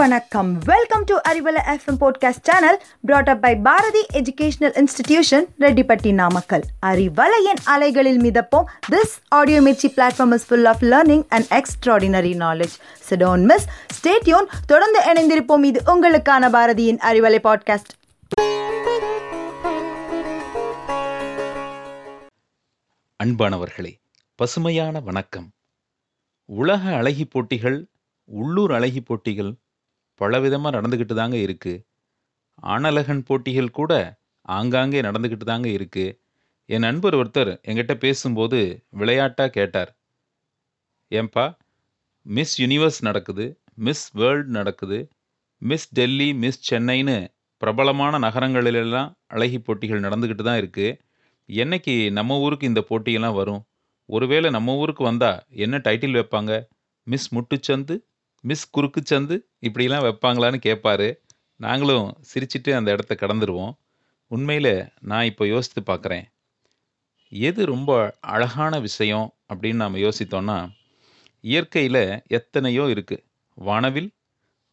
வணக்கம். Welcome to Arivalai FM podcast channel brought up by Bharathi educational institution Rettipatti Namakkal அறிவலையின் அலைகளில் மிதப்போம். This audio Mirchi platform is full of learning and extraordinary knowledge சிடோன் miss stay tuned தொடர்ந்து இணைந்திருப்போம். இது உங்களுக்கான பாரதியின் Arivalai podcast அன்பானவர்களே பசுமையான வணக்கம். உலக அழகி போட்டிகள் உள்ளூர் அழகி போட்டிகள் பலவிதமாக நடந்துக்கிட்டு தாங்க இருக்குது ஆணழகன் போட்டிகள் கூட ஆங்காங்கே நடந்துக்கிட்டு தாங்க இருக்குது என் நண்பர் ஒருத்தர் என்கிட்ட பேசும்போது விளையாட்டாக கேட்டார். ஏன்பா மிஸ் யூனிவர்ஸ் நடக்குது மிஸ் வேர்ல்ட் நடக்குது மிஸ் டெல்லி மிஸ் சென்னைன்னு பிரபலமான நகரங்களிலெல்லாம் அழகி போட்டிகள் நடந்துக்கிட்டு தான் இருக்குது என்னைக்கு நம்ம ஊருக்கு இந்த போட்டியெல்லாம் வரும்? ஒருவேளை நம்ம ஊருக்கு வந்தால் என்ன டைட்டில் வைப்பாங்க? மிஸ் முட்டுச்சந்து? மிஸ் குறுக்கு சந்து இப்படிலாம் வைப்பாங்களான்னு கேட்பாரு நாங்களும் சிரிச்சிட்டு அந்த இடத்த கடந்துருவோம். உண்மையில் நான் இப்போ யோசித்து பார்க்குறேன். எது ரொம்ப அழகான விஷயம் அப்படின்னு நாம் யோசித்தோன்னா இயற்கையில் எத்தனையோ இருக்குது வானவில்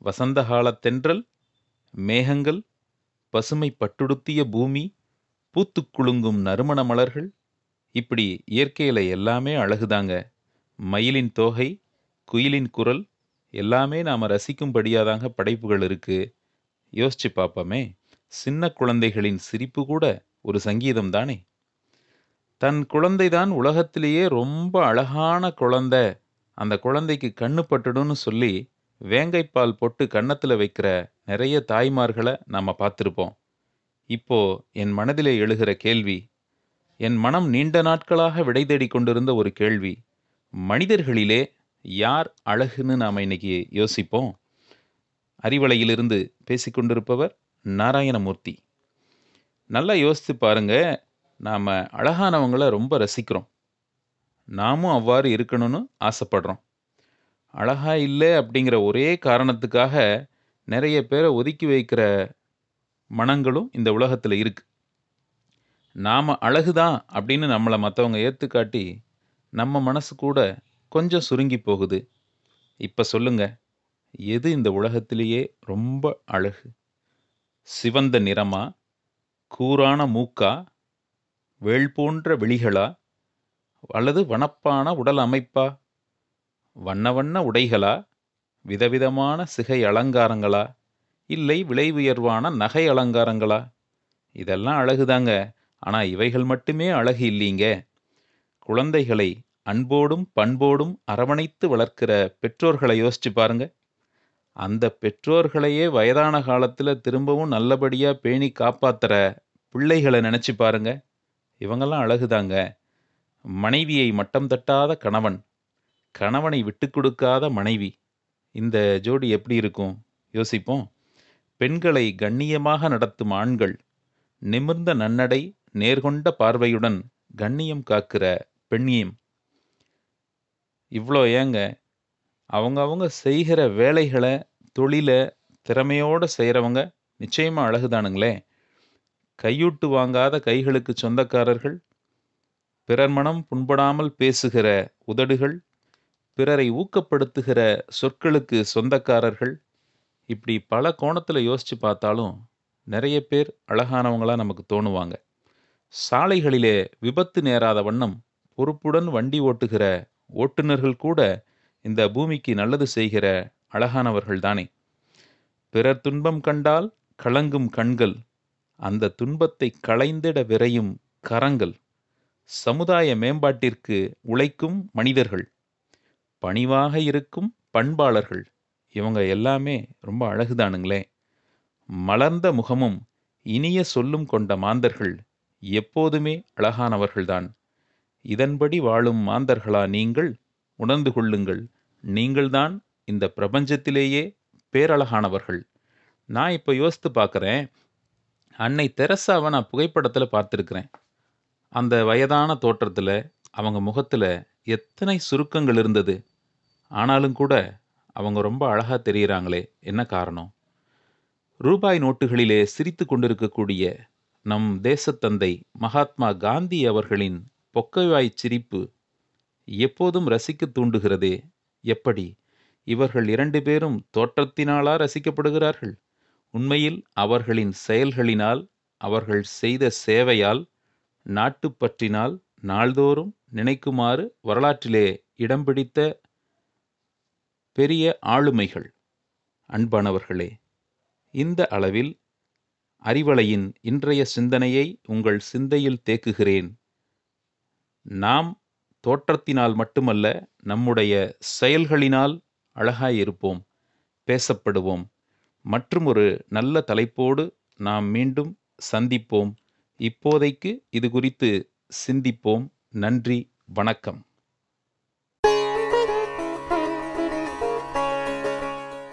வசந்த காலத்தென்றல் மேகங்கள் பசுமை பட்டுடுத்திய பூமி பூத்து குலுங்கும் நறுமண மலர்கள். இப்படி இயற்கையில் எல்லாமே அழகுதாங்க. மயிலின் தோகை குயிலின் குரல் எல்லாமே நாம் ரசிக்கும்படியாதாங்க படைப்புகள் இருக்கு. யோசிச்சு பார்ப்போமே சின்ன குழந்தைகளின் சிரிப்பு கூட ஒரு சங்கீதம் தானே? தன் குழந்தைதான் உலகத்திலேயே ரொம்ப அழகான குழந்தை. அந்த குழந்தைக்கு கண்ணு பட்டுடும்னு சொல்லி வேங்கைப்பால் போட்டு கன்னத்தில் வைக்கிற நிறைய தாய்மார்களை நாம் பார்த்துருப்போம். இப்போ என் மனதிலே எழுகிற கேள்வி என் மனம் நீண்ட நாட்களாக விடை தேடி கொண்டிருந்த ஒரு கேள்வி மனிதர்களிலே யார் அழகுன்னு நாம் இன்னைக்கு யோசிப்போம். அறிவலையிலிருந்து பேசிக்கொண்டிருப்பவர் நாராயணமூர்த்தி. நல்லா யோசித்து பாருங்க நாம் அழகானவங்களை ரொம்ப ரசிக்கிறோம். நாமும் அவ்வாறு இருக்கணும்னு ஆசைப்படுறோம். அழகா இல்லை அப்படிங்கிற ஒரே காரணத்துக்காக நிறைய பேரை ஒதுக்கி வைக்கிற மனங்களும் இந்த உலகத்தில் இருக்குது நாம் அழகுதான் அப்படின்னு நம்மளை மற்றவங்க ஏற்றுக்காட்டி நம்ம மனசு கூட கொஞ்சம் சுருங்கி போகுது. இப்போ சொல்லுங்க எது இந்த உலகத்திலேயே ரொம்ப அழகு? சிவந்த நிறமா? கூரான மூக்கா? வேள் போன்ற விழிகளா? அல்லது வனப்பான உடல் அமைப்பா? வண்ண வண்ண உடைகளா? விதவிதமான சிகை அலங்காரங்களா? இல்லை விலை உயர்வான நகை அலங்காரங்களா? இதெல்லாம் அழகுதாங்க. ஆனால் இவைகள் மட்டுமே அழகு இல்லைங்க. குழந்தைகளை அன்போடும் பண்போடும் அரவணைத்து வளர்க்கிற பெற்றோர்களை யோசிச்சு பாருங்க. அந்த பெற்றோர்களையே வயதான காலத்தில் திரும்பவும் நல்லபடியாக பேணி காப்பாத்துற பிள்ளைகளை நினச்சி பாருங்க. இவங்கெல்லாம் அழகுதாங்க. மனைவியை மட்டம் தட்டாத கணவன் கணவனை விட்டு கொடுக்காத மனைவி. இந்த ஜோடி எப்படி இருக்கும்? யோசிப்போம். பெண்களை கண்ணியமாக நடத்தும் ஆண்கள் நிமிர்ந்த நன்னடை நேர்கொண்ட பார்வையுடன் கண்ணியம் காக்கிற பெண்ணியம். இவ்வளோ ஏங்க? அவங்க அவங்க செய்கிற வேலைகளை தொழிலை திறமையோடு செய்கிறவங்க நிச்சயமாக அழகுதானுங்களே. கையூட்டு வாங்காத கைகளுக்கு சொந்தக்காரர்கள் பிறர் மனம் புண்படாமல் பேசுகிற உதடுகள் பிறரை ஊக்கப்படுத்துகிற சொற்களுக்கு சொந்தக்காரர்கள் இப்படி பல கோணத்தில் யோசித்து பார்த்தாலும் நிறைய பேர் அழகானவங்களாக நமக்கு தோணுவாங்க. சாலைகளிலே விபத்து நேராத வண்ணம் பொறுப்புடன் வண்டி ஓட்டுகிற ஓட்டுநர்கள் கூட இந்த பூமிக்கு நல்லது செய்கிற அழகானவர்கள்தானே. பிறர் துன்பம் கண்டால் கலங்கும் கண்கள் அந்த துன்பத்தை களைந்திட விரையும் கரங்கள் சமுதாய மேம்பாட்டிற்கு உழைக்கும் மனிதர்கள் பணிவாக இருக்கும் பண்பாளர்கள் இவங்க எல்லாமே ரொம்ப அழகுதானுங்களே. மலர்ந்த முகமும் இனிய சொல்லும் கொண்ட மாந்தர்கள் எப்போதுமே அழகானவர்கள்தான். இதன்படி வாழும் மாந்தர்களா நீங்கள்? உணர்ந்து கொள்ளுங்கள். நீங்கள்தான் இந்த பிரபஞ்சத்திலேயே பேரழகானவர்கள். நான் இப்போ யோசித்து பார்க்குறேன். அன்னை தெரசாவை நான் புகைப்படத்தில் பார்த்துருக்குறேன். அந்த வயதான தோற்றத்தில் அவங்க முகத்தில் எத்தனை சுருக்கங்கள் இருந்தது. ஆனாலும் கூட அவங்க ரொம்ப அழகாக தெரிகிறாங்களே என்ன காரணம்? ரூபாய் நோட்டுகளிலே சிரித்து கொண்டிருக்கக்கூடிய நம் தேசத்தந்தை மகாத்மா காந்தி அவர்களின் பொக்கைவாய் சிரிப்பு எப்போதும் ரசிக்க தூண்டுகிறதே எப்படி? இவர்கள் இரண்டு பேரும் தோற்றத்தினாலா ரசிக்கப்படுகிறார்கள்? உண்மையில் அவர்களின் செயல்களினால் அவர்கள் செய்த சேவையால் நாட்டுப்பற்றினால் நாள்தோறும் நினைக்குமாறு வரலாற்றிலே இடம் பிடித்த பெரிய ஆளுமைகள். அன்பானவர்களே இந்த அளவில் அறிவலையின் இன்றைய சிந்தனையை உங்கள் சிந்தையில் தேக்குகிறேன். நாம் தோற்றத்தினால் மட்டுமல்ல நம்முடைய செயல்களினால் அழகாயிருப்போம் பேசப்படுவோம். மற்றும் ஒரு நல்ல தலைப்போடு நாம் மீண்டும் சந்திப்போம். இப்போதைக்கு இது குறித்து சிந்திப்போம். நன்றி வணக்கம்.